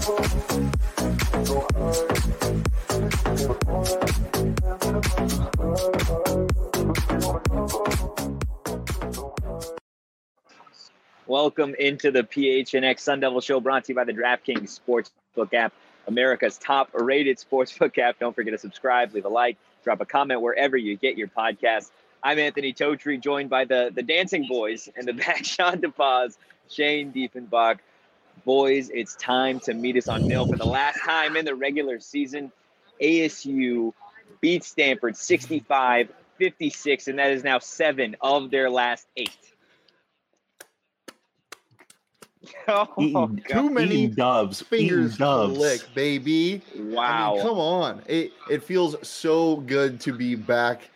Welcome into the PHNX Sun Devil Show brought to you by the DraftKings Sportsbook app, America's top rated sportsbook app. Don't forget to subscribe, leave a like, drop a comment wherever you get your podcast. I'm Anthony Totri, joined by the, the dancing boys in the back, Sean DePaz, Shane Diefenbach. Boys, it's time to meet us on Mill for the last time in the regular season. ASU beat Stanford 65 56, and that is now seven of their last eight. Oh, eating, too many doves, fingers doves. lick, baby. Wow. I mean, come on. It it feels so good to be back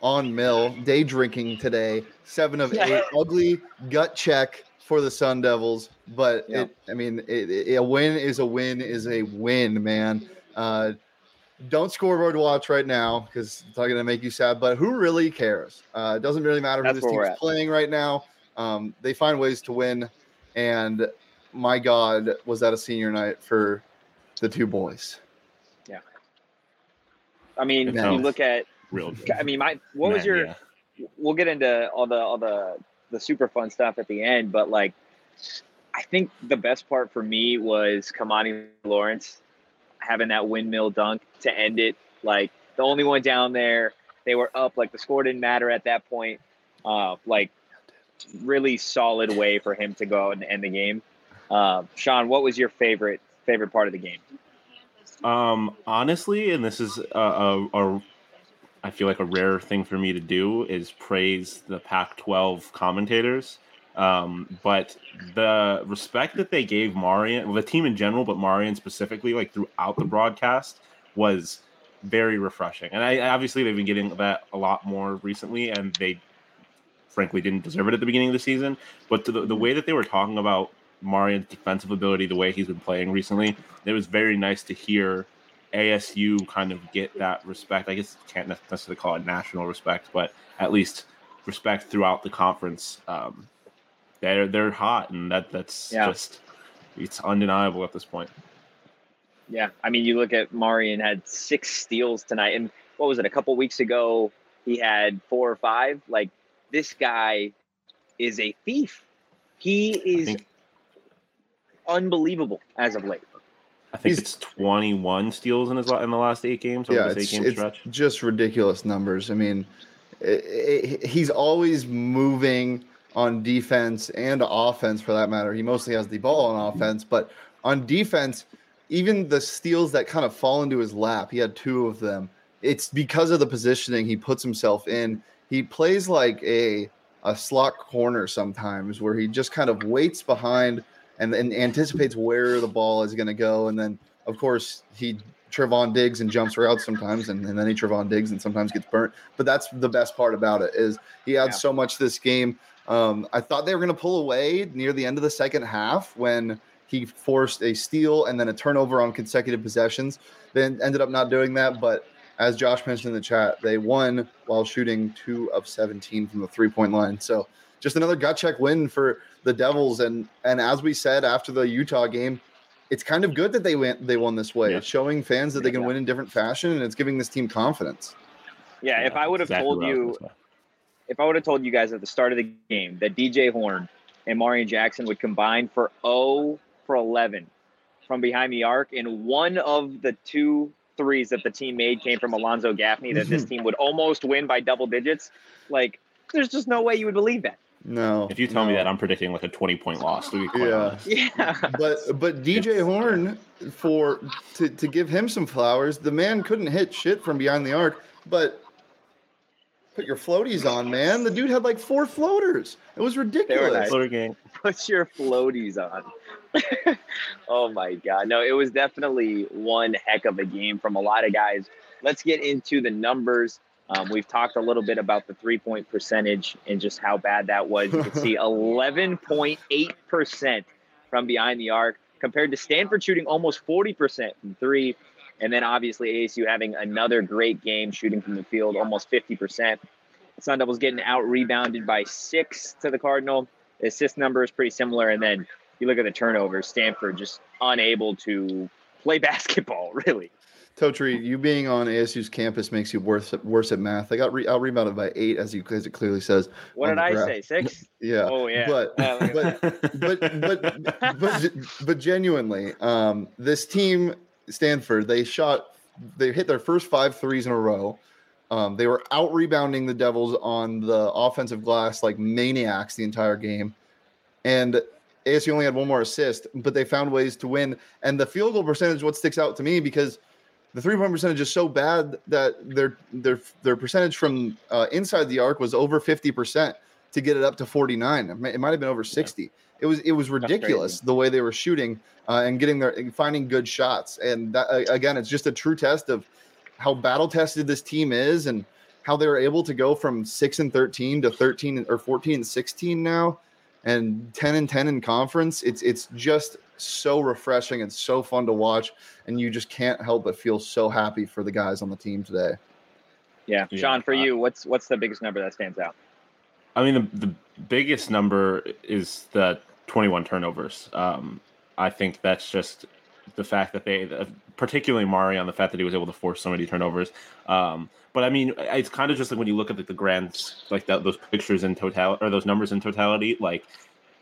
on Mill, day drinking today. Seven of eight. Ugly gut check for the Sun Devils. But Yeah. it, I mean, it, it- a win is a win is a win, man. Uh, don't scoreboard watch right now because it's not going to make you sad. But who really cares? Uh, it doesn't really matter who this where we're team's playing right now. Um, they find ways to win, and my God, was that a senior night for the two boys? Yeah. I mean, It you look at, Real good. I mean, my, what was Man, your, yeah. we'll get into all the, all the, the super fun stuff at the end, but like, I think the best part for me was Kimani Lawrence having that windmill dunk to end it. Like the only one down there, they were up. Like the score didn't matter at that point. Uh, like really solid way for him to go and end the game. Uh, Sean, what was your favorite favorite part of the game? Um, honestly, and this is a, a, a, I feel like a rare thing for me to do is praise the Pac-12 commentators. Um, but the respect that they gave Marreon, well, the team in general, but Marreon specifically, like throughout the broadcast, was very refreshing. And I obviously they've been getting that a lot more recently, and they frankly didn't deserve it at the beginning of the season. But the, the way that they were talking about Marreon's defensive ability, the way he's been playing recently, it was very nice to hear ASU kind of get that respect. I guess can't necessarily call it national respect, but at least respect throughout the conference. Um, they're they're hot, and that that's Yeah. just it's undeniable at this point. Yeah, I mean, you look at Marreon had six steals tonight, and what was it? A couple weeks ago, he had four or five. Like this guy is a thief. He is think unbelievable as of late. I think He's- it's 21 steals in his in the last eight games over yeah, this it's, eight game it's stretch. just ridiculous numbers. I mean, i i he's always moving on defense and offense for that matter. He mostly has the ball on offense, but on defense, even the steals that kind of fall into his lap, he had two of them. It's because of the positioning he puts himself in. He plays like a a slot corner sometimes where he just kind of waits behind and, and anticipates where the ball is going to go. And then, of course, he Trevon Diggs and jumps routes sometimes, and, and then he Trevon Diggs and sometimes gets burnt. But that's the best part about it is he adds Yeah. so much to this game. Um, I thought they were going to pull away near the end of the second half when he forced a steal and then a turnover on consecutive possessions. Then ended up not doing that, but as Josh mentioned in the chat, they won while shooting two of 17 from the three point line. So just another gut check win for the Devils. And and as we said after the Utah game, it's kind of good that they went they won this way. Yeah. It's showing fans that they can Yeah. win in different fashion, and it's giving this team confidence. Yeah, if I would have exactly told what I was you, if I would have told you guys at the start of the game that DJ Horne and Marreon Jackson would combine for 0 for 11 from behind the arc, and one of the two threes that the team made came from Alonzo Gaffney, that this team would almost win by double digits, like there's just no way you would believe that. No. If you tell me that, I'm predicting like a 20 point loss. To be quite Yeah. honest. Yeah, but but DJ Horne for to, to give him some flowers, the man couldn't hit shit from behind the arc, but put your floaties on, man. The dude had like four floaters. It was ridiculous. nice. Floater gang. put your floaties on. oh my god. No, it was definitely one heck of a game from a lot of guys. Let's get into the numbers. Um, we've talked a little bit about the three point percentage and just how bad that was. You can see 11.8% from behind the arc compared to Stanford shooting almost 40% from three. And then obviously ASU having another great game shooting from the field, almost 50%. Sun Devils getting out rebounded by six to the Cardinal. The assist number is pretty similar. And then you look at the turnovers, Stanford just unable to play basketball, really. Totri, you being on ASU's campus makes you worse at, worse at math. I got re, out rebounded by eight, as you as it clearly says. What did I say? Six? Yeah. Oh yeah. But Yeah, at but but but but but genuinely, um, this team, Stanford, they shot, they hit their first five threes in a row. Um, they were out rebounding the Devils on the offensive glass like maniacs the entire game, and ASU only had one more assist, but they found ways to win. And the field goal percentage, what sticks out to me, because the three point percentage is so bad that their their their percentage from uh, inside the arc was over fifty percent to get it up to forty nine. It might- have been over sixty. It was it was ridiculous the way they were shooting uh, and getting their finding good shots. And that, again, it's just a true test of how battle tested this team is and how they were able to go from six and thirteen to thirteen or fourteen and sixteen now, and ten and ten in conference. It's it's just so refreshing and so fun to watch, and you just can't help but feel so happy for the guys on the team today. yeah. Yeah, Sean, for uh, you, what's what's the biggest number that stands out? I mean, the, the biggest number is the 21 turnovers. Um, I think that's just the fact that they, uh, particularly Mari, on the fact that he was able to force so many turnovers. Um, but I mean, it's kind of just like when you look at the, the grand, like that, those pictures in total or those numbers in totality, like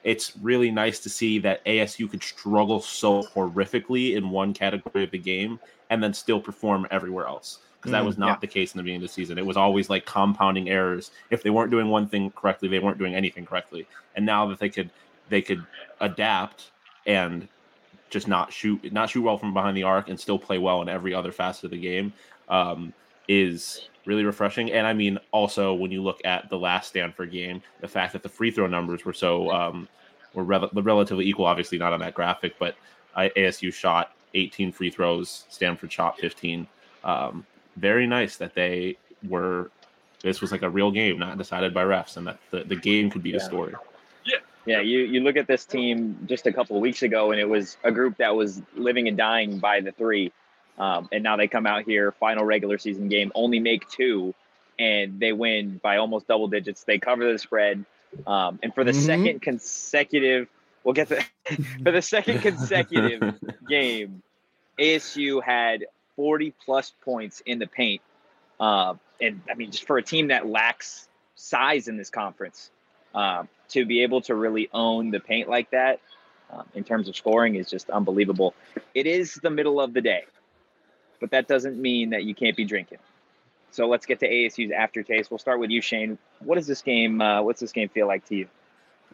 it's really nice to see that ASU could struggle so horrifically in one category of the game and then still perform everywhere else. Because that Mhm, was not yeah. the case in the beginning of the season. It was always like compounding errors. If they weren't doing one thing correctly, they weren't doing anything correctly. And now that they could they could adapt and just not shoot not shoot well from behind the arc and still play well in every other facet of the game um, is really refreshing. And I mean, also when you look at the last Stanford game, the fact that the free throw numbers were so um, were rel- relatively equal, obviously not on that graphic, but I, ASU shot 18 free throws, Stanford shot 15. Um, very nice that they were. This was like a real game, not decided by refs, and that the, the game could be the Yeah. story. Yeah, you you look at this team just a couple of weeks ago, and it was a group that was living and dying by the three, um, and now they come out here, final regular season game, only make two, and they win by almost double digits. They cover the spread, um, and for the Mhm. second consecutive, we'll get the for the second consecutive game, ASU had 40 plus points in the paint. Uh, and I mean, just for a team that lacks size in this conference, um, to be able to really own the paint like that um, in terms of scoring is just unbelievable. It is the middle of the day, but that doesn't mean that you can't be drinking. So let's get to ASU's aftertaste. We'll start with you, Shane. What does this game? Uh, what's this game feel like to you?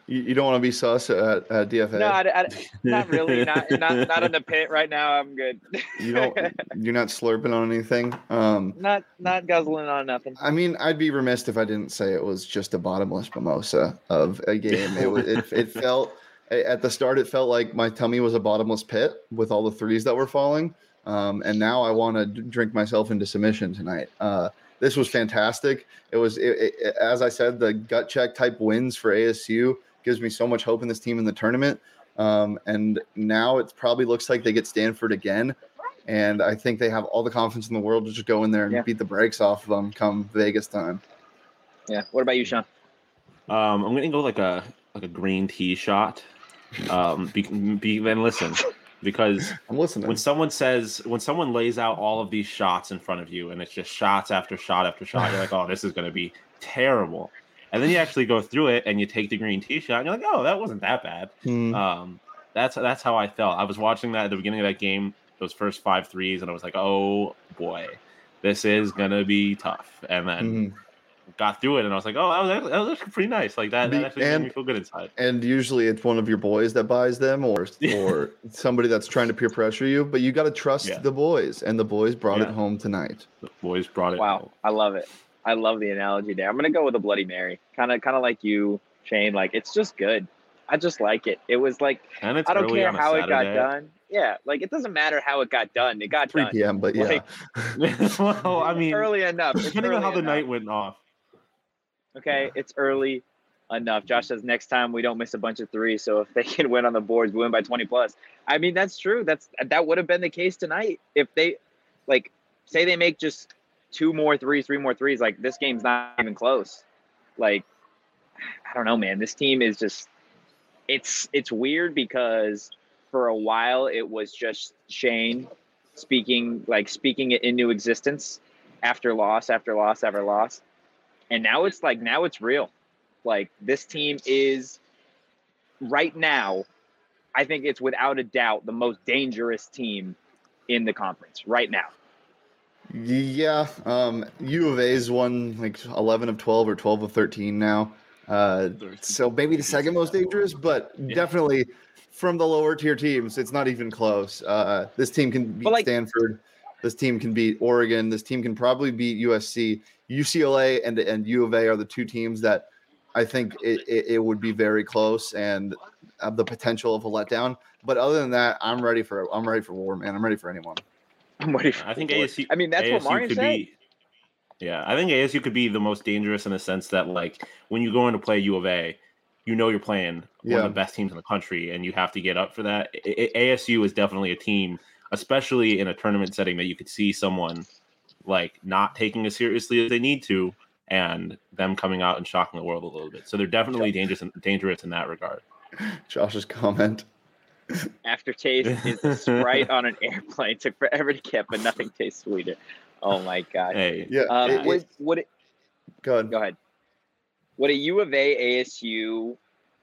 You, you don't want to be sus at, at DFA. No, I, I, not really. Not, not not in the pit right now. I'm good. you don't. You're not slurping on anything. Um, not not guzzling on nothing. I mean, I'd be remiss if I didn't say it was just a bottomless mimosa of a game. It was. It, it felt at the start. It felt like my tummy was a bottomless pit with all the threes that were falling. Um, and now I want to drink myself into submission tonight. Uh, this was fantastic. It was, it, it, as I said, the gut check type wins for ASU gives me so much hope in this team in the tournament. Um, and now it probably looks like they get Stanford again. And I think they have all the confidence in the world to just go in there and Yeah. beat the brakes off of them come Vegas time. Yeah. What about you, Sean? Um, I'm gonna go like a like a green tea shot. Um, be, be then listen, because I'm listening. when someone says when someone lays out all of these shots in front of you and it's just shots after shot after shot, you're like, oh, this is gonna be terrible. And then you actually go through it and you take the green tea shot and you're like, oh, that wasn't that bad. Hmm. Um, that's that's how I felt. I was watching that at the beginning of that game, those first five threes, and I was like, oh boy, this is gonna be tough. And then Mhm. Got through it, and I was like, oh, that was actually, that was actually pretty nice. Like that, that actually made and- me feel good inside. and usually it's one of your boys that buys them or or somebody that's trying to peer pressure you but you got to trust Yeah. the boys and the boys brought it home tonight The boys brought it. Wow, I love it. I love the analogy there. I'm gonna go with a Bloody Mary, kind of, kind of like you, Shane. Like it's just good. I just like it. It was like and it's I don't care on a how it got done. Yeah, like it doesn't matter how it got done. It got 3 done. p.m but yeah Like- well, I mean, early enough. It's depending on early how the night went off. Okay, it's early enough. Josh says next time we don't miss a bunch of threes. So if they can win on the boards, we win by 20 plus. I mean, that's true. That's that would have been the case tonight if they, like, say they make just two more threes, three more threes. Like this game's not even close. Like, I don't know, man. This team is just it's it's weird because for a while it was just Shane speaking like speaking it into existence after loss after loss after loss. And now it's like now it's real. Like this team is right now, I think it's without a doubt the most dangerous team in the conference right now. Yeah, um, U of A's won like eleven of twelve or twelve of thirteen now. Uh, so maybe the second most dangerous, but Yeah. definitely from the lower tier teams, it's not even close. Uh, this team can beat like- Stanford. This team can beat Oregon. This team can probably beat USC. UCLA and and U of A are the two teams that I think it, it, it would be very close and have the potential of a letdown. But other than that, I'm ready for I'm ready for war, man. I'm ready for anyone. I'm ready for I think the board. ASU. I mean, that's what ASU Mario could said. be. Yeah, I think ASU could be the most dangerous in the sense that, like, when you go in to play U of A, you know you're playing one Yeah. of the best teams in the country, and you have to get up for that. A- A- ASU is definitely a team, especially in a tournament setting, that you could see someone like not taking as seriously as they need to, and them coming out and shocking the world a little bit. So they're definitely dangerous and dangerous in that regard. Josh's comment. Aftertaste is the sprite on an airplane. Took forever to get, but nothing tastes sweeter. Oh my god. Hey, Yeah, Um, it- would, it- would it, go ahead. go ahead. Would a U of A ASU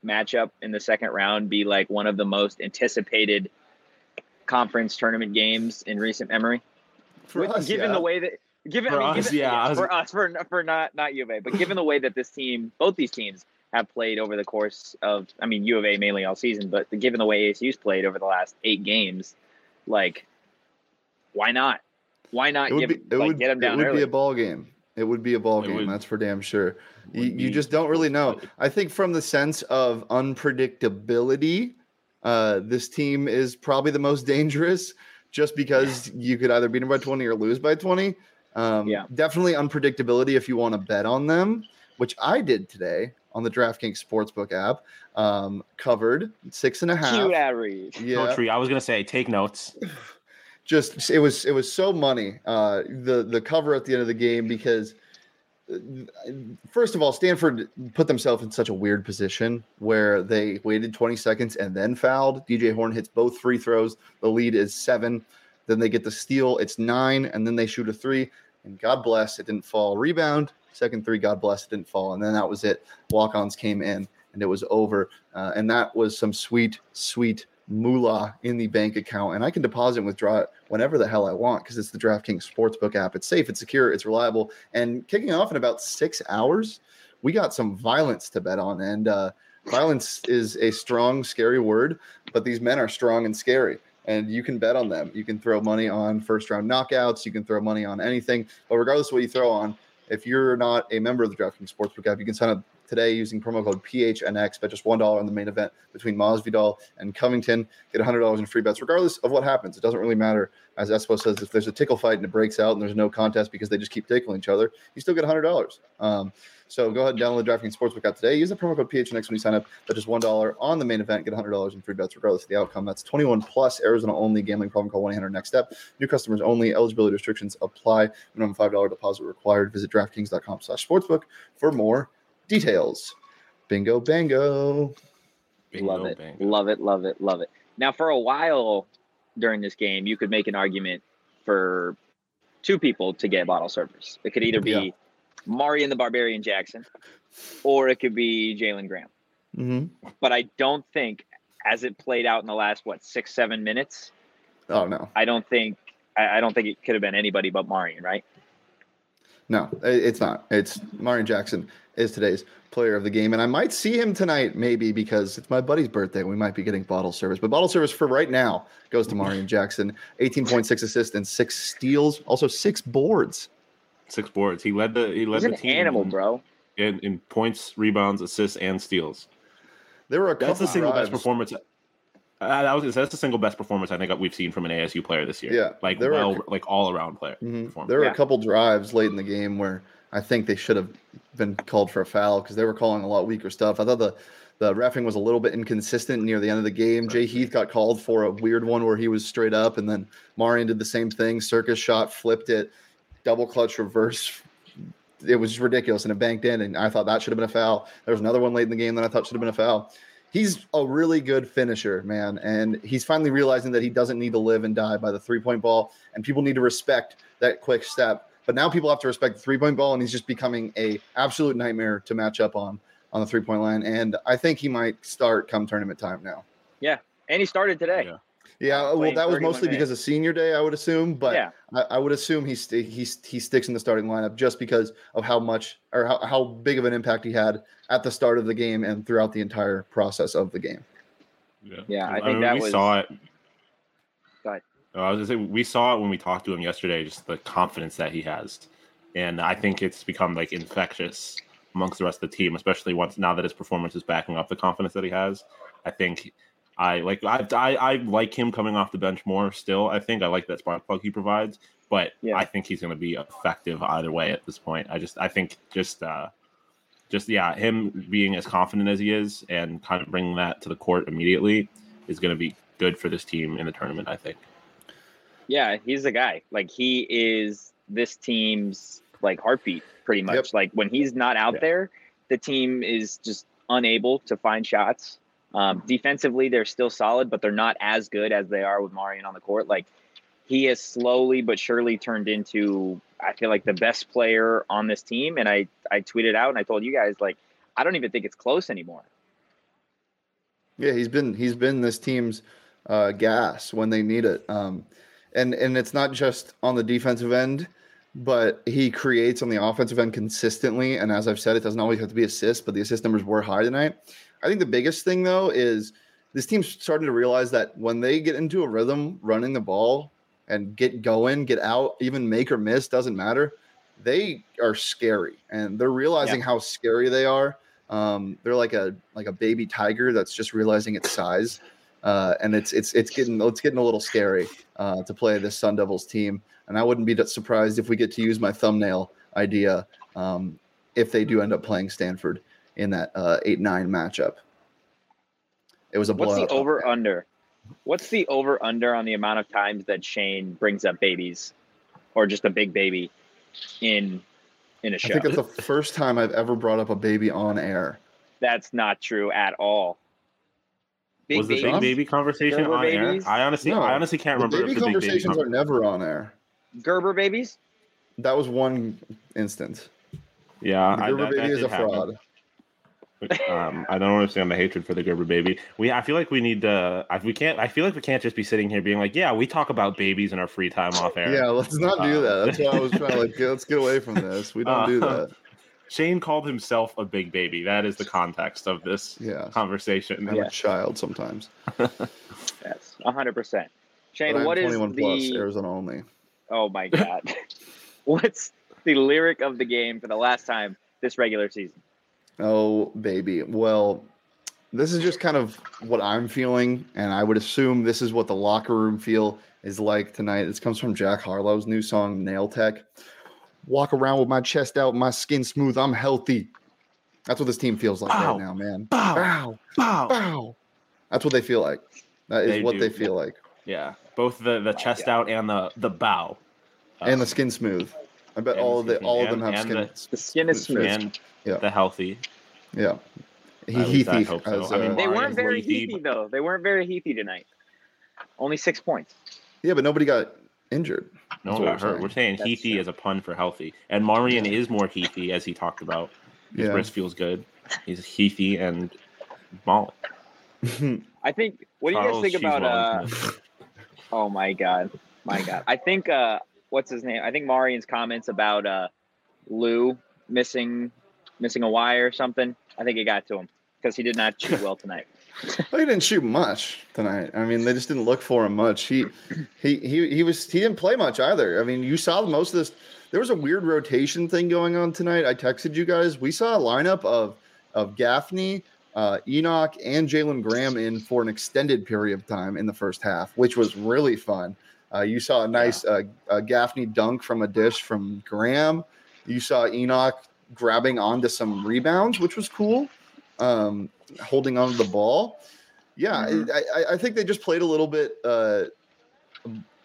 matchup in the second round be like one of the most anticipated conference tournament games in recent memory? For With- us, given yeah. the way that given, For I mean, us, given- yeah, I for us for for not not U of A, but given the way that this team, both these teams have played over the course of, I mean, U of A mainly all season, but given the way ASU's played over the last eight games, like, why not? Why not it would give be, it like would, get them down it would early? be a ball game. It would be a ball It game. would- that's for damn sure. You, would you just don't really know. I think from the sense of unpredictability, uh, this team is probably the most dangerous, just because you could either beat them by twenty or lose by twenty. Um, Yeah. definitely unpredictability if you want to bet on them, which I did today on the DraftKings Sportsbook app. Um, covered six and a half. Cute average. Yeah, Coach Reed, I was gonna say take notes. just it was it was so money uh the the cover at the end of the game because first of all stanford put themselves in such a weird position where they waited 20 seconds and then fouled. Dj Horne hits both free throws. The lead is seven. Then they get the steal. It's nine and then they shoot a three. And god bless it didn't fall. Rebound second three god bless it didn't fall. And then that was it. Walk-ons came in and it was over. Uh, and that was some sweet sweet moolah in the bank account and I can deposit and withdraw it whenever the hell I want because it's the DraftKings Sportsbook app. It's safe, it's secure, it's reliable. And kicking off in about six hours, we got some violence to bet on. And uh, violence is a strong, scary word, but these men are strong and scary. And you can bet on them. You can throw money on first round knockouts. You can throw money on anything. But regardless of what you throw on, if you're not a member of the DraftKings Sportsbook app, you can sign up today using promo code PHNX. Bet just $1 on the main event between Masvidal and Covington. Get $100 in free bets, regardless of what happens. It doesn't really matter. As Espo says, if there's a tickle fight and it breaks out and there's no contest because they just keep tickling each other, you still get $100. Um, so go ahead and download the DraftKings Sportsbook app today. Use the promo code PHNX when you sign up. Bet just $1 on the main event. Get $100 in free bets, regardless of the outcome. That's 21 plus, Arizona only. Gambling problem, call 1 800 next step. New customers only. Eligibility restrictions apply. Minimum $5 deposit required. Visit DraftKings.com slash sportsbook for more details. Bingo, bango. love it, bango. love it, love it, love it. Now, for a while during this game, you could make an argument for two people to get bottle servers. It could either be Yeah. Marreon the Barbarian Jackson, or it could be Jalen Graham. Mm-hmm. But I don't think, as it played out in the last what six, seven minutes, Oh, no. I don't think I, I don't think it could have been anybody but Marreon, right? No, it's not. It's Marreon Jackson is today's player of the game, and I might see him tonight, maybe because it's my buddy's birthday. We might be getting bottle service, but bottle service for right now goes to Marreon Jackson. Eighteen point six assists and six steals, also six boards. Six boards. He led the he led He's the an team animal, in- bro. in, in points, rebounds, assists, and steals. There were a couple That's the single best drives- performance. Uh, that was that's the single best performance I think we've seen from an ASU player this year. Yeah, like there were- well, like all around player. Mhm. performance. There were Yeah. a couple drives late in the game where I think they should have been called for a foul because they were calling a lot weaker stuff. I thought the the refing was a little bit inconsistent near the end of the game. Jay Heath got called for a weird one where he was straight up, and then Marreon did the same thing. Circus shot, flipped it, double clutch reverse. It was ridiculous, and it banked in. And I thought that should have been a foul. There was another one late in the game that I thought should have been a foul. He's a really good finisher, man. And he's finally realizing that he doesn't need to live and die by the three point ball, and people need to respect that quick step. But now people have to respect the three point ball, and he's just becoming a absolute nightmare to match up on on the three point line. And I think he might start come tournament time now. Yeah, and he started today. Yeah. Yeah, Uh, well, that was 31 mostly because of senior day, I would assume. But Yeah. I, I would assume he st- he he sticks in the starting lineup just because of how much or how, how big of an impact he had at the start of the game and throughout the entire process of the game. Yeah, Yeah, I think mean, that we was- saw it. Go ahead. Uh, I was gonna say we saw it when we talked to him yesterday, just the confidence that he has, and I think it's become like infectious amongst the rest of the team, especially once now that his performance is backing up the confidence that he has. I think I like I I, I like him coming off the bench more. Still, I think I like that spark plug he provides, but Yeah. I think he's going to be effective either way at this point. I just I think just uh just yeah, him being as confident as he is and kind of bringing that to the court immediately is going to be good for this team in the tournament. I think. Yeah, he's the guy. Like he is this team's like heartbeat, pretty much. Yep. Like when he's not out Yeah. there, the team is just unable to find shots. Um, defensively, they're still solid, but they're not as good as they are with Marreon on the court. Like he has slowly but surely turned into, I feel like the best player on this team. And I, I tweeted out and I told you guys like, I don't even think it's close anymore. Yeah, he's been he's been this team's uh, gas when they need it. Um, and and it's not just on the defensive end, but he creates on the offensive end consistently. And as I've said, it doesn't always have to be assists, but the assist numbers were high tonight. I think the biggest thing though is this team's starting to realize that when they get into a rhythm running the ball and get going, get out, even make or miss doesn't matter. They are scary, and they're realizing how scary they are. Um, they're like a like a baby tiger that's just realizing its size, uh, and it's it's it's getting it's getting a little scary uh, to play this Sun Devils team. And I wouldn't be surprised if we get to use my thumbnail idea um, if they do end up playing Stanford in that uh, eight nine matchup. It was a blowout. What's the over under? What's the over under on the amount of times that Shane brings up babies or just a big baby in in a show? I think it's the first time I've ever brought up a baby on air. That's not true at all. Big was the babies, big baby conversation Gerber on babies? air? I honestly, No, I honestly can't The remember baby if the big baby conversations are conversation. never on air. Gerber babies. That was one instance. Yeah, The Gerber that, that baby is did a happen. Fraud. um, I don't understand the hatred for the Gerber baby. We, I feel like we need to. I, we can't. I feel like we can't just be sitting here being like, "Yeah, we talk about babies in our free time off air." Yeah, let's not do that. That's why I was trying to like, get- let's get away from this. We don't do Uh, that. Shane called himself a big baby. That is the context of this Yeah, conversation. I'm Yeah. a child sometimes. That's hundred percent. Shane, I'm what is 21 the? plus, Arizona only. Oh my god, what's the lyric of the game for the last time this regular season? Oh, baby. Well, this is just kind of what I'm feeling, and I would assume this is what the locker room feel is like tonight. This comes from Jack Harlow's new song, Nail Tech. Walk around with my chest out, my skin smooth. I'm healthy. That's what this team feels like Bow. right now, man. Bow, Bow, bow. bow. That's what they feel like. That is They what do. they feel like. Yeah, both the the chest out and the the bow, and the Um, skin smooth. I bet all of the the skin all of smooth. them have And- skin. and The skin is smooth. and Yeah. the healthy. Yeah. He, At Heathy, so. as, I mean, uh, They weren't very Leafy, heathy though. They weren't very heathy tonight. Only six points. yeah, but nobody got injured. No one got we're hurt. saying. We're saying That's Heathy true. is a pun for healthy, and Marreon Yeah. is more Heathy as he talked about. His Yeah. wrist feels good. He's Heathy and mullet. I think. What do you guys think about? Uh, oh my god, my god. I think. uh What's his name? I think Marreon's comments about uh Lou missing missing a wire or something. I think it got to him because he did not shoot well tonight. Well, he didn't shoot much tonight. I mean, they just didn't look for him much. He, he, he, he was he didn't play much either. I mean, you saw most of this. There was a weird rotation thing going on tonight. I texted you guys. We saw a lineup of of Gaffney, uh, Enoch, and Jalen Graham in for an extended period of time in the first half, which was really fun. Uh, you saw a nice uh, uh, Gaffney dunk from a dish from Graham. You saw Enoch grabbing onto some rebounds, which was cool. Um, holding onto the ball. Yeah, Mhm. I, I, I think they just played a little bit uh,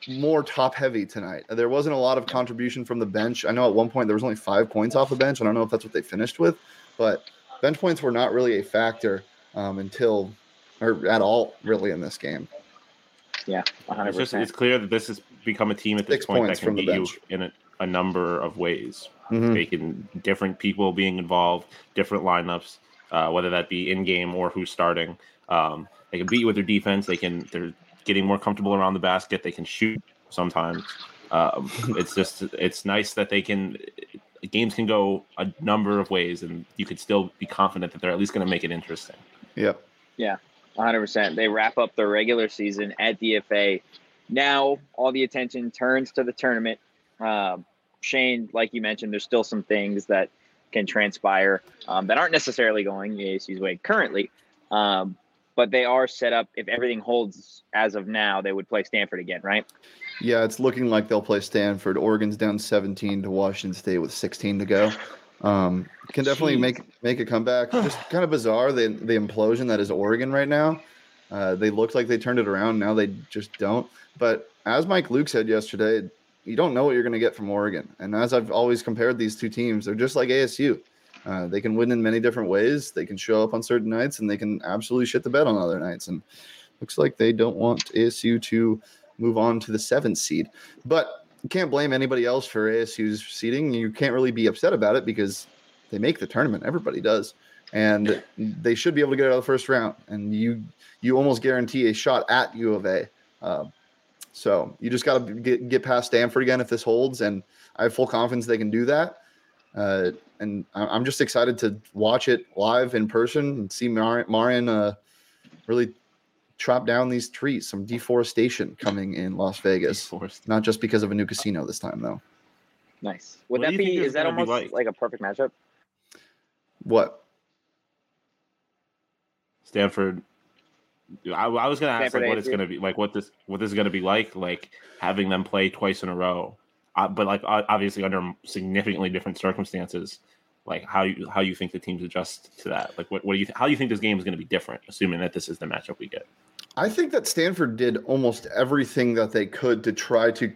more top heavy tonight. There wasn't a lot of contribution from the bench. I know at one point there was only five points off the bench. I don't know if that's what they finished with, but bench points were not really a factor um, until or at all really in this game. Yeah, 100%. It's, just, it's clear that this has become a team at this Six point that can beat you in a, a number of ways. Mhm. Making different people being involved, different lineups, uh, whether that be in game or who's starting. Um, they can beat you with their defense. They can. They're getting more comfortable around the basket. They can shoot sometimes. Um, it's just it's nice that they can. Games can go a number of ways, and you could still be confident that they're at least going to make it interesting. Yep. 100%. They wrap up their regular season at DFA. Now, all the attention turns to the tournament. Um, Shane, like you mentioned, there's still some things that can transpire um, that aren't necessarily going the ASU's way currently. Um, but they are set up. If everything holds as of now, they would play Stanford again, right? Yeah, it's looking like they'll play Stanford. Oregon's down 17 to Washington State with 16 to go. Um, can definitely Jeez. make make a comeback. Just kind of bizarre the the implosion that is Oregon right now. Uh, they looked like they turned it around. Now they just don't. But as Mike Luke said yesterday, you don't know what you're going to get from Oregon. And as I've always compared these two teams, they're just like ASU. Uh, they can win in many different ways. They can show up on certain nights, and they can absolutely shit the bed on other nights. And looks like they don't want ASU to move on to the seventh seed. But you can't blame anybody else for ASU's seeding. You can't really be upset about it because they make the tournament. Everybody does, and they should be able to get out of the first round. And you you almost guarantee a shot at U of A. Uh, so you just got to get get past Stanford again if this holds, and I have full confidence they can do that. Uh, and I'm just excited to watch it live in person and see Mar- Marreon uh, really chop down these trees. Some deforestation coming in Las Vegas, Forced. not just because of a new casino this time, though. Nice. Would What that be? Is that gonna be almost like? like a perfect matchup? What? Stanford. I, I was going to ask Stanford like what it's going to be like, what this what this is going to be like, like having them play twice in a row, uh, but like obviously under significantly different circumstances. Like how you how you think the teams adjust to that? Like what, what do you th- how do you think this game is going to be different, assuming that this is the matchup we get? I think that Stanford did almost everything that they could to try to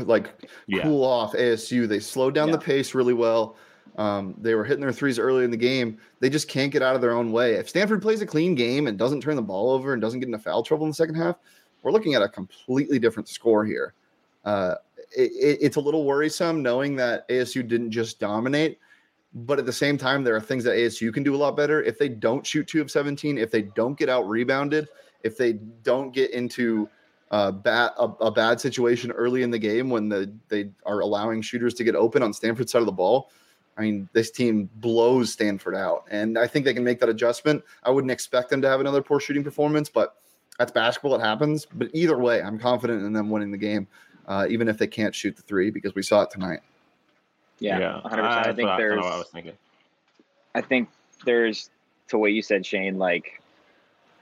like Yeah, cool off ASU. They slowed down the pace really well. Um, they were hitting their threes early in the game. They just can't get out of their own way. If Stanford plays a clean game and doesn't turn the ball over and doesn't get into foul trouble in the second half, we're looking at a completely different score here. Uh, it, it- it's a little worrisome knowing that ASU didn't just dominate, but at the same time, there are things that ASU can do a lot better. If they don't shoot two of 17, if they don't get out rebounded, if they don't get into uh, bad, a, a bad situation early in the game when the, they are allowing shooters to get open on Stanford's side of the ball, I mean, this team blows Stanford out. And I think they can make that adjustment. I wouldn't expect them to have another poor shooting performance, but that's basketball. It happens. But either way, I'm confident in them winning the game, uh, even if they can't shoot the three, because we saw it tonight. Yeah, 100%. I, that's think I- there's. I was thinking. I think there's to what you said, Shane. Like,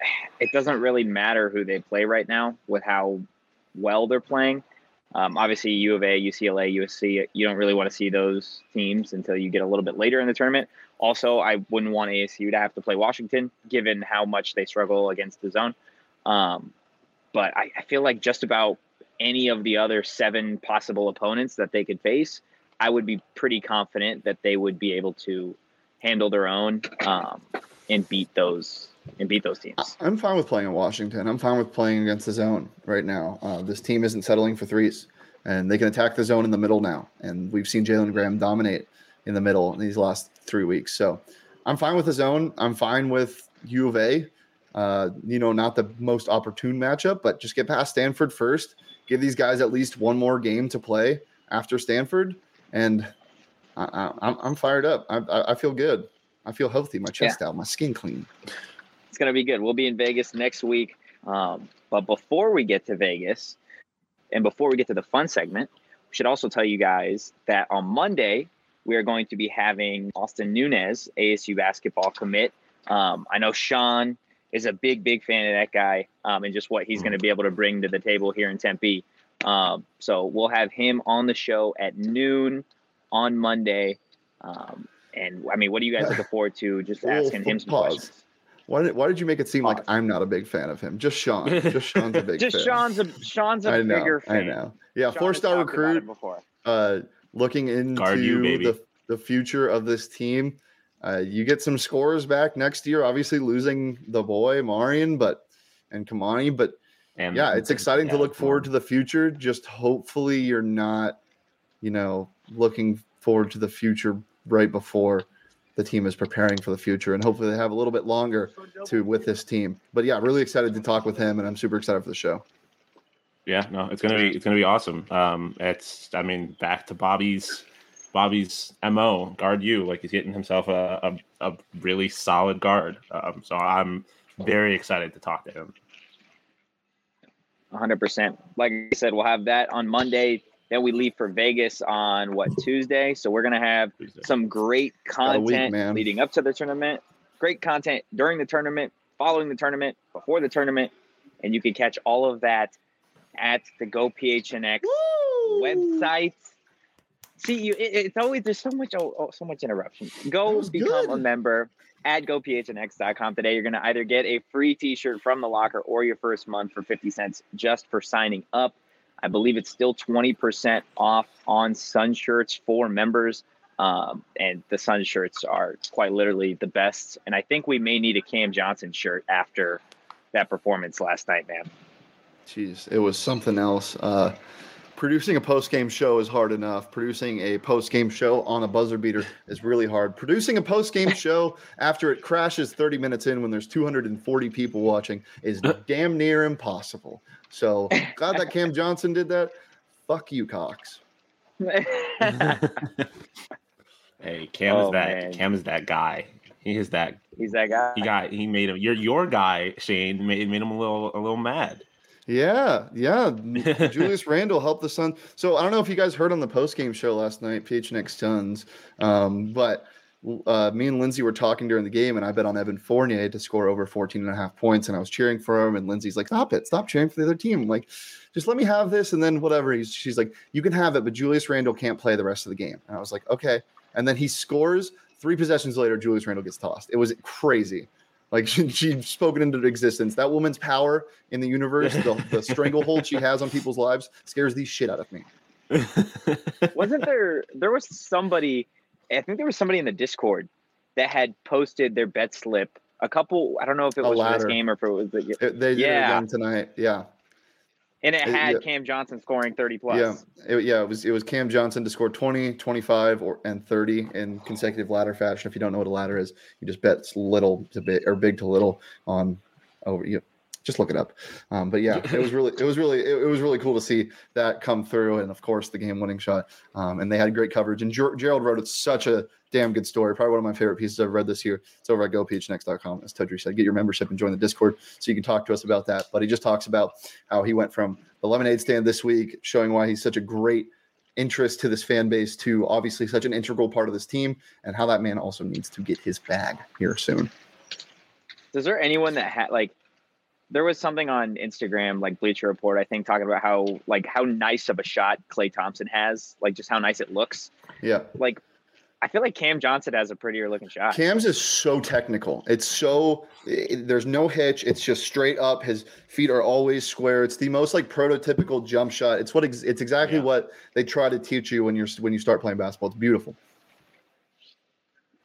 it doesn't really matter who they play right now with how well they're playing. Um, obviously, U of A, UCLA, USC, you don't really want to see those teams until you get a little bit later in the tournament. Also, I wouldn't want ASU to have to play Washington, given how much they struggle against the zone. Um, but I, I feel like just about any of the other seven possible opponents that they could face, I would be pretty confident that they would be able to handle their own um, and beat those and beat those teams. I'm fine with playing in Washington. I'm fine with playing against the zone right now. Uh, this team isn't settling for threes, and they can attack the zone in the middle now. And we've seen Jalen Graham dominate in the middle in these last three weeks. So I'm fine with the zone. I'm fine with U of A. Uh, you know, not the most opportune matchup, but just get past Stanford first. Give these guys at least one more game to play after Stanford, and I, I, I'm I'm fired up. I, I, I feel good. I feel healthy. My chest out. My skin clean. It's going to be good. We'll be in Vegas next week. Um, but before we get to Vegas and before we get to the fun segment, we should also tell you guys that on Monday, we are going to be having Austin Nunez, ASU basketball commit. Um, I know Sean is a big, big fan of that guy um, and just what he's going to be able to bring to the table here in Tempe. Um, so we'll have him on the show at noon on Monday. Um, and I mean, what are you guys looking forward to? Just Full- asking him some pause. questions. Why did, why did you make it seem like I'm not a big fan of him? Just Sean. Just Sean's a big Just fan. Sean's a Sean's a I know. bigger fan. I know. Yeah, Sean four has star talked about it recruit. before. Uh, looking into you, the the future of this team. uh, you get some scores back next year. Obviously, losing the boy Marreon, but and Kimani, but And yeah, it's exciting to look forward to the future. Just hopefully, you're not, you know, looking forward to the future right before the team is preparing for the future, and hopefully they have a little bit longer to with this team. But yeah, really excited to talk with him, and I'm super excited for the show. Yeah, no, it's gonna be it's gonna be awesome. Um, it's I mean back to Bobby's Bobby's mo guard you like he's getting himself a a, a really solid guard. Um, so I'm very excited to talk to him. 100%. Like I said, we'll have that on Monday. Then we leave for Vegas on what Tuesday. So we're gonna have Tuesday. some great Got a week, content leading up to the tournament. Great content during the tournament, following the tournament, before the tournament, and you can catch all of that at the Go PHNX website. See, you it, it's always there's so much oh, oh, so much interruption. Go was become a member at gophnx.com today. You're gonna either get a free T-shirt from the locker or your first month for 50 cents just for signing up. I believe it's still 20% off on sun shirts for members. Um, and the sun shirts are quite literally the best. And I think we may need a Cam Johnson shirt after that performance last night, man. Jeez, it was something else. Uh, producing a post game show is hard enough. Producing a post game show on a buzzer beater is really hard. Producing a post game show after it crashes 30 minutes in when there's 240 people watching is damn near impossible. So glad that Cam Johnson did that. Fuck you, Cox. Hey, Cam Oh, is that man. Cam is that guy. He is that He's that guy. he got he made him your your guy Shane made made him a little a little mad. Yeah, yeah. Julius Randle helped the Sun. So I don't know if you guys heard on the post game show last night, PHNX Suns, um, but uh, me and Lindsay were talking during the game, and I bet on Evan Fournier to score over 14 and a half points, and I was cheering for him. And Lindsay's like, "Stop it! Stop cheering for the other team! I'm like, just let me have this, and then whatever." He's, she's like, "You can have it, but Julius Randle can't play the rest of the game." And I was like, "Okay." And then he scores. Three possessions later, Julius Randle gets tossed. It was crazy. Like she, she'd spoken into existence. That woman's power in the universe, the, the stranglehold she has on people's lives, scares the shit out of me. Wasn't there? There was somebody. I think there was somebody in the Discord that had posted their bet slip. A couple. I don't know if it A was for this game or if it was. The, It- they did Yeah. it again tonight. Yeah, and it Uh, had yeah. Cam Johnson scoring thirty plus. yeah, it, yeah. It was it was Cam Johnson to score 20, 25, or and 30 in consecutive ladder fashion. If you don't know what a ladder is, you just bet little to big or big to little on over you. Just look it up. Um, but yeah, it was really, it was really, it, it was really cool to see that come through, and of course the game-winning shot. Um, and they had great coverage. And Ger- Gerald wrote it such a damn good story. Probably one of my favorite pieces I've read this year. It's over at gophnx.com. As Totri said, get your membership and join the Discord so you can talk to us about that. But he just talks about how he went from the lemonade stand this week, showing why he's such a great interest to this fan base, to obviously such an integral part of this team, and how that man also needs to get his bag here soon. Is there anyone that had like? There was something on Instagram, like Bleacher Report, I think, talking about how like how nice of a shot Klay Thompson has, like just how nice it looks. Yeah. Like, I feel like Cam Johnson has a prettier looking shot. Cam's is so technical. It's so it- there's no hitch. It's just straight up. His feet are always square. It's the most like prototypical jump shot. It's what ex- it's exactly Yeah. what they try to teach you when you're when you start playing basketball. It's beautiful.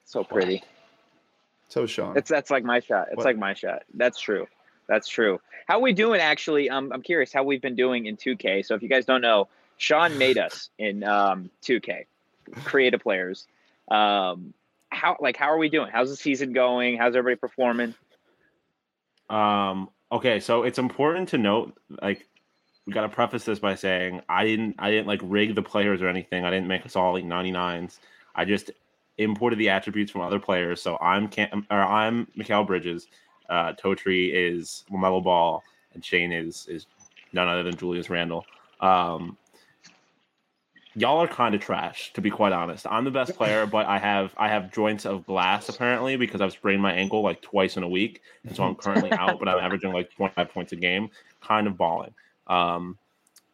so pretty. So Sean. That's that's like my shot. It's What? like my shot. That's true. That's true. How we doing actually? Um, I'm curious how we've been doing in 2K. So if you guys don't know, Sean made us in um 2K, creative players. Um, how like how are we doing? How's the season going? How's everybody performing? Um, okay, so it's important to note, like, we got to preface this by saying I didn't, I didn't like rig the players or anything. I didn't make us all like 99s. I just imported the attributes from other players. So I'm Cam, or I'm Mikal Bridges. Uh, Totri is Lamelo Ball, and Shane is is none other than Julius Randle. Um, y'all are kind of trash, to be quite honest. I'm the best player, but I have I have joints of glass apparently because I've sprained my ankle like twice in a week, and so I'm currently out. But I'm averaging like 25 points a game, kind of balling. Um,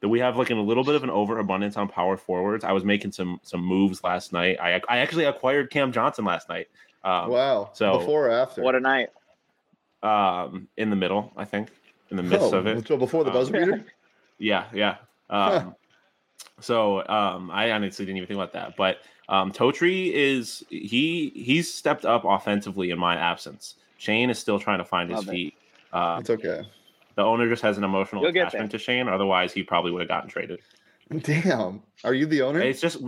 that we have like a little bit of an overabundance on power forwards. I was making some some moves last night. I I actually acquired Cam Johnson last night. Um, wow. so- before or after? What a night! um, in the middle, I think, in the midst oh, of it. so before the Um, buzzer beater. Yeah, yeah. Um, So um, I honestly didn't even think about that. But Um, Totri is he he's stepped up offensively in my absence. Shane is still trying to find his Love it. feet. Uh, It's okay. the owner just has an emotional You'll attachment to Shane. Otherwise, he probably would have gotten traded. Damn. Are you the owner? It's just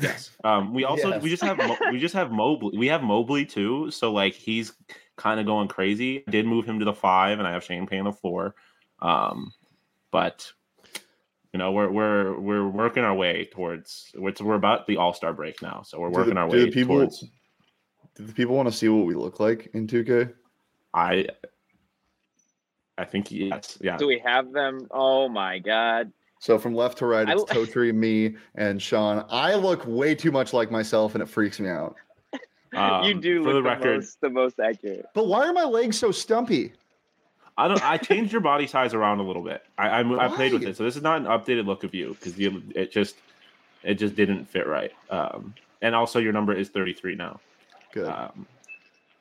yes. Um, we also we just have Mo- we just have Mobley. We have Mobley too. So like he's kind of going crazy. I did move him to the five, and I have Shane paying the four. Um, but you know we're we're we're working our way towards. We're, we're about the All Star break now, so we're Do working the- our do way the people- towards. Do the people want to see what we look like in 2K? I I think yes, yeah. Do we have them? Oh my god. So from left to right, I it's l- Totri, me, and Sean. I look way too much like myself, and it freaks me out. you Um, do for the the, record. most, the most accurate. But why are my legs so stumpy? I don't. I changed your body size around a little bit. I I, I played with it, so this is not an updated look of you because you it just it just didn't fit right. Um, and also your number is thirty three now. Good. Um,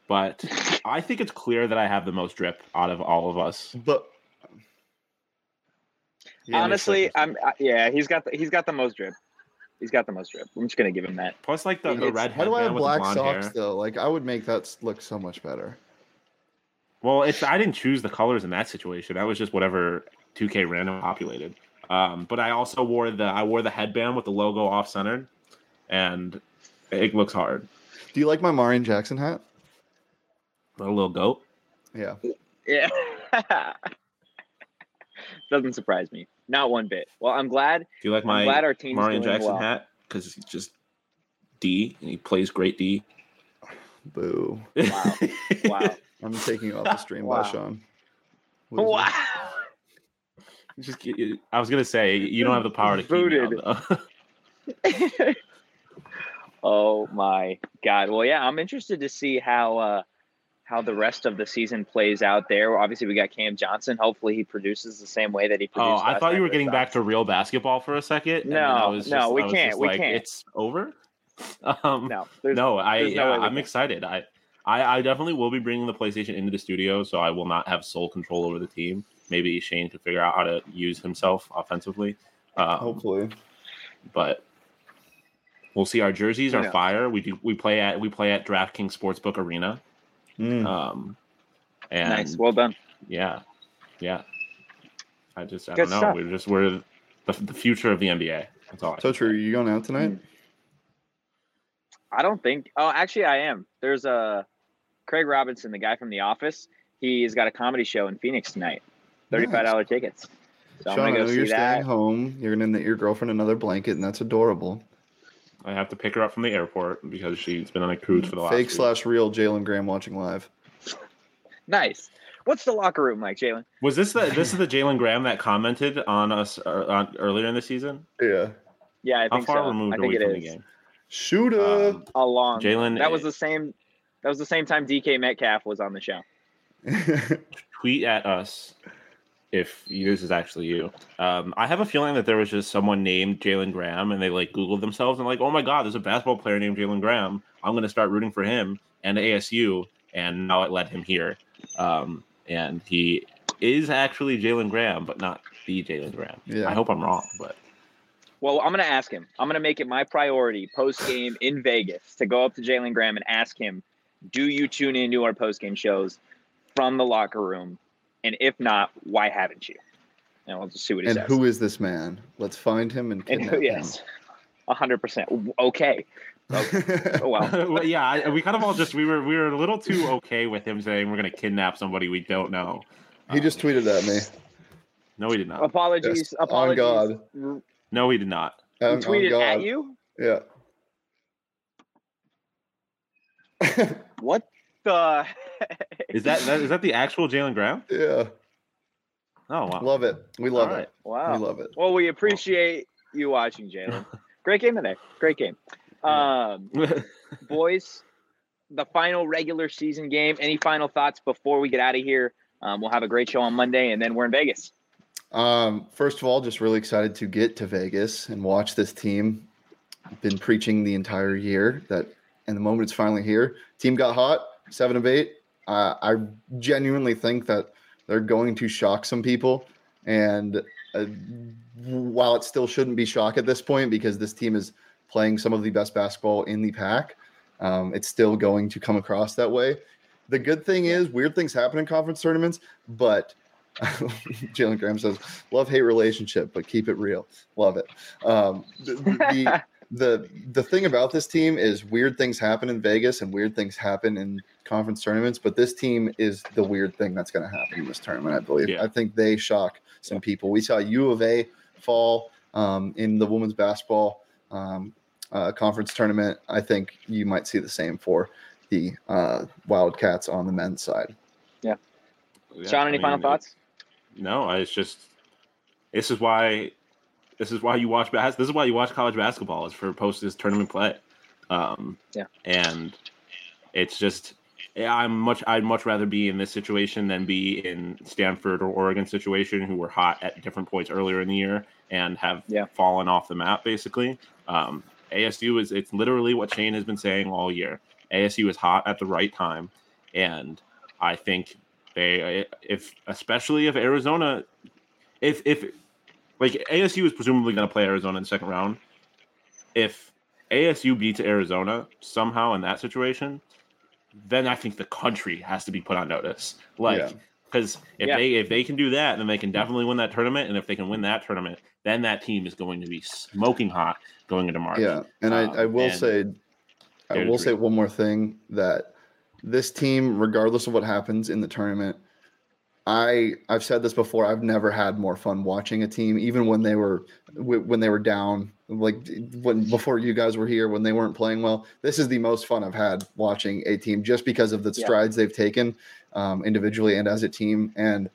but I think it's clear that I have the most drip out of all of us. but Yeah, Honestly, I'm I- yeah. He's got the, he's got the most drip. He's got the most drip. I'm just gonna give him that. Plus, like the, the red How do I have headband with the black socks hair. though? Like I would make that look so much better. Well, it's I didn't choose the colors in that situation. That was just whatever 2K random populated. Um, but I also wore the I wore the headband with the logo off centered, and it looks hard. Do you like my Marreon Jackson hat? A little goat. Yeah. Yeah. Doesn't surprise me. Not one bit. Well, I'm glad. Do you like I'm my glad our team's Marreon Jackson well. hat? Because he's just D and he plays great D. Boo. Wow. Wow. I'm taking you off the stream Wow. by Sean. Wow. just I was gonna say you don't have the power to keep me Booted. on, oh my god. Well, yeah, I'm interested to see how uh how the rest of the season plays out there. Obviously, we got Cam Johnson. Hopefully, he produces the same way that he produced. oh, I thought you were getting back to real basketball for a second. and I No, was no, we I was can't, just we like, can't. It's over. Um, No, no, I, no yeah, I'm can. excited. I, I I definitely will be bringing the PlayStation into the studio, so I will not have sole control over the team. Maybe Shane could figure out how to use himself offensively. Um, Hopefully. but we'll see. Our jerseys Who are knows? fire. We do we play at we play at DraftKings Sportsbook Arena. Mm. Um, and nice. Well done. yeah, yeah. I just I Good don't know. stuff. We're just we're the, the future of the NBA. That's all. So can true. say. You going out tonight? I don't think. Oh, actually, I am. There's a Craig Robinson, the guy from The Office. He's got a comedy show in Phoenix tonight. Thirty-five dollar tickets. So I'm Sean, I gonna know go you're see staying home. You're gonna knit your girlfriend another blanket, and that's adorable. I have to pick her up from the airport because she's been on a cruise for the last Fake week. slash real Jalen Graham watching live. Nice. What's the locker room like, Jalen? Was this the this is the Jalen Graham that commented on us uh, on, earlier in the season? Yeah. Yeah, I How think far so. removed I are think we it from the game? Shooter. Um, A long. Jalen- That was the same. That was the same time DK Metcalf was on the show. tweet at us if this is actually you. Um, I have a feeling that there was just someone named Jalen Graham and they like Googled themselves and like, oh my God, there's a basketball player named Jalen Graham. I'm going to start rooting for him and ASU. And now it led him here. Um, and he is actually Jalen Graham, but not the Jalen Graham. Yeah. I hope I'm wrong, but Well, I'm gonna ask him. I'm gonna make it my priority post game in Vegas to go up to Jalen Graham and ask him, "Do you tune into our post game shows from the locker room? And if not, why haven't you?" And we'll just see what he and says. who is this man? Let's find him and And kidnap who? Yes, hundred percent. Okay. him. Oh well. Well, yeah, we kind of all just we were we were a little too okay with him saying we're going to kidnap somebody we don't know. he just tweeted at me. No, he did not. Apologies. Yes, on. God. No, he did not. He Um, on tweeted at you. Yeah. What the? Is that, that is that the actual Jalen Graham? yeah. Oh wow. Love it. We love All it. Wow. We love it. Well, we appreciate you watching, Jalen. Great game today. Great game. Um, boys, the final regular season game. Any final thoughts before we get out of here? Um, we'll have a great show on Monday, and then we're in Vegas. Um, first of all, just really excited to get to Vegas and watch this team. Been preaching the entire year that, and the moment it's finally here, team got hot, seven of eight. Uh, I genuinely think that they're going to shock some people, and uh, while it still shouldn't be shock at this point because this team is playing some of the best basketball in the pack. Um, it's still going to come across that way. The good thing is, weird things happen in conference tournaments, but Jalen Graham says, "Love hate relationship, but keep it real. Love it." Um, the, the, the the thing about this team is weird things happen in Vegas and weird things happen in conference tournaments, but this team is the weird thing that's going to happen in this tournament. I believe. Yeah. I think they shock some people. We saw U of A fall um, in the women's basketball um, uh, conference tournament. I think you might see the same for the uh, Wildcats on the men's side. Yeah, Sean, any I final mean, thoughts? No, it's just this is why this is why you watch bas- this is why you watch college basketball is for post this tournament play. Um, Yeah. and it's just I'm much I'd much rather be in this situation than be in Stanford or Oregon situation who were hot at different points earlier in the year and have Yeah. fallen off the map basically. Um, ASU is it's literally what Shane has been saying all year. ASU is hot at the right time, and I think they if especially if Arizona if if like ASU is presumably going to play Arizona in the second round. If ASU beats Arizona somehow in that situation, then I think the country has to be put on notice. Like Yeah. because if Yeah. they if they can do that, then they can definitely win that tournament. And if they can win that tournament, then that team is going to be smoking hot going into March. Yeah, and Um, I, I will and say, I will great. say one more thing that this team, regardless of what happens in the tournament, I I've said this before. I've never had more fun watching a team, even when they were when they were down. Like when before you guys were here, when they weren't playing well. This is the most fun I've had watching a team, just because of the Yeah. strides they've taken um, individually and as a team. And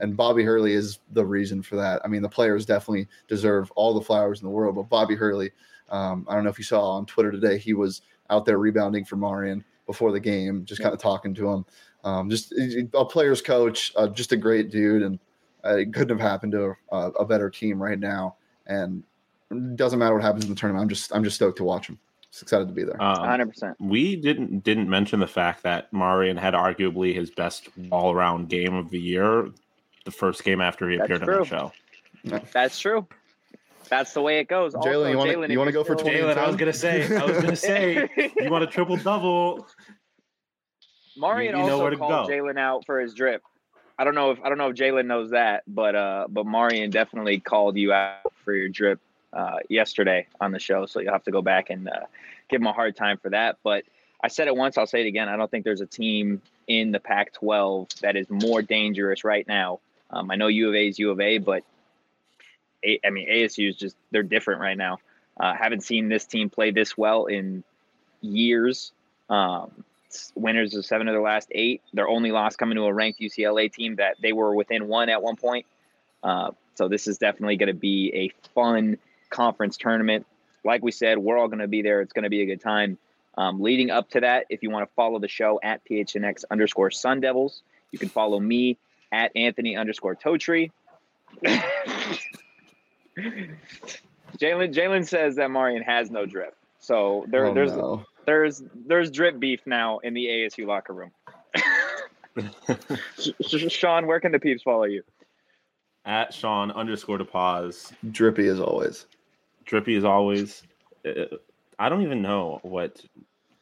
and Bobby Hurley is the reason for that. I mean, the players definitely deserve all the flowers in the world, but Bobby Hurley, um, I don't know if you saw on Twitter today, he was out there rebounding for Marreon before the game, just kind of talking to him. Um, just a player's coach, uh, just a great dude, and uh, it couldn't have happened to a, a better team right now. And it doesn't matter what happens in the tournament. I'm just I'm just stoked to watch him. Just excited to be there. Um, 100%. we didn't didn't mention the fact that Marreon had arguably his best all around game of the year, the first game after he That's appeared on the show. That's true. That's the way it goes. Jalen, you wanna- Jalen, you if wanna you're go for still- 20 Jalen, I was gonna say, I was gonna say, you want a triple double? Marreon You- you know also called. Jalen out for his drip. I don't know if I don't know if Jalen knows that, but uh, but Marreon definitely called you out for your drip uh, yesterday on the show. So you'll have to go back and uh, give him a hard time for that. But I said it once, I'll say it again. I don't think there's a team in the Pac-12 that is more dangerous right now. Um, I know U of A is U of A, but A, I mean ASU is just they're different right now. Uh, haven't seen this team play this well in years. Um, winners of seven of their last eight. Their only loss coming to a ranked UCLA team that they were within one at one point. Uh, so this is definitely going to be a fun conference tournament. Like we said, we're all going to be there. It's going to be a good time. Um, leading up to that, if you want to follow the show at PHNX underscore Sun Devils, you can follow me at Anthony underscore Totri. Jalen Jalen says that Marreon has no drip. So there, Oh, there's no. There's there's drip beef now in the ASU locker room. Sh- Sh- Sean, where can the peeps follow you? At Sean underscore to pause. drippy as always. Drippy as always. Uh, I don't even know what.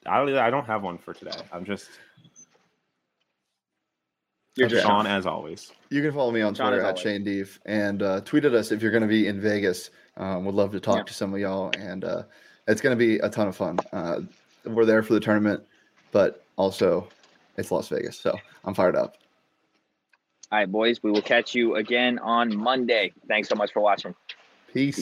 I don't. I don't have one for today. I'm just You're just Sean as always. You can follow me on Sean, Twitter at. Shane Deef and uh, tweet at us if you're going to be in Vegas. Um, would love to talk Yeah. to some of y'all, and uh, it's going to be a ton of fun. Uh, we're there for the tournament, but also it's Las Vegas, so I'm fired up. All right, boys. We will catch you again on Monday. Thanks so much for watching. Peace.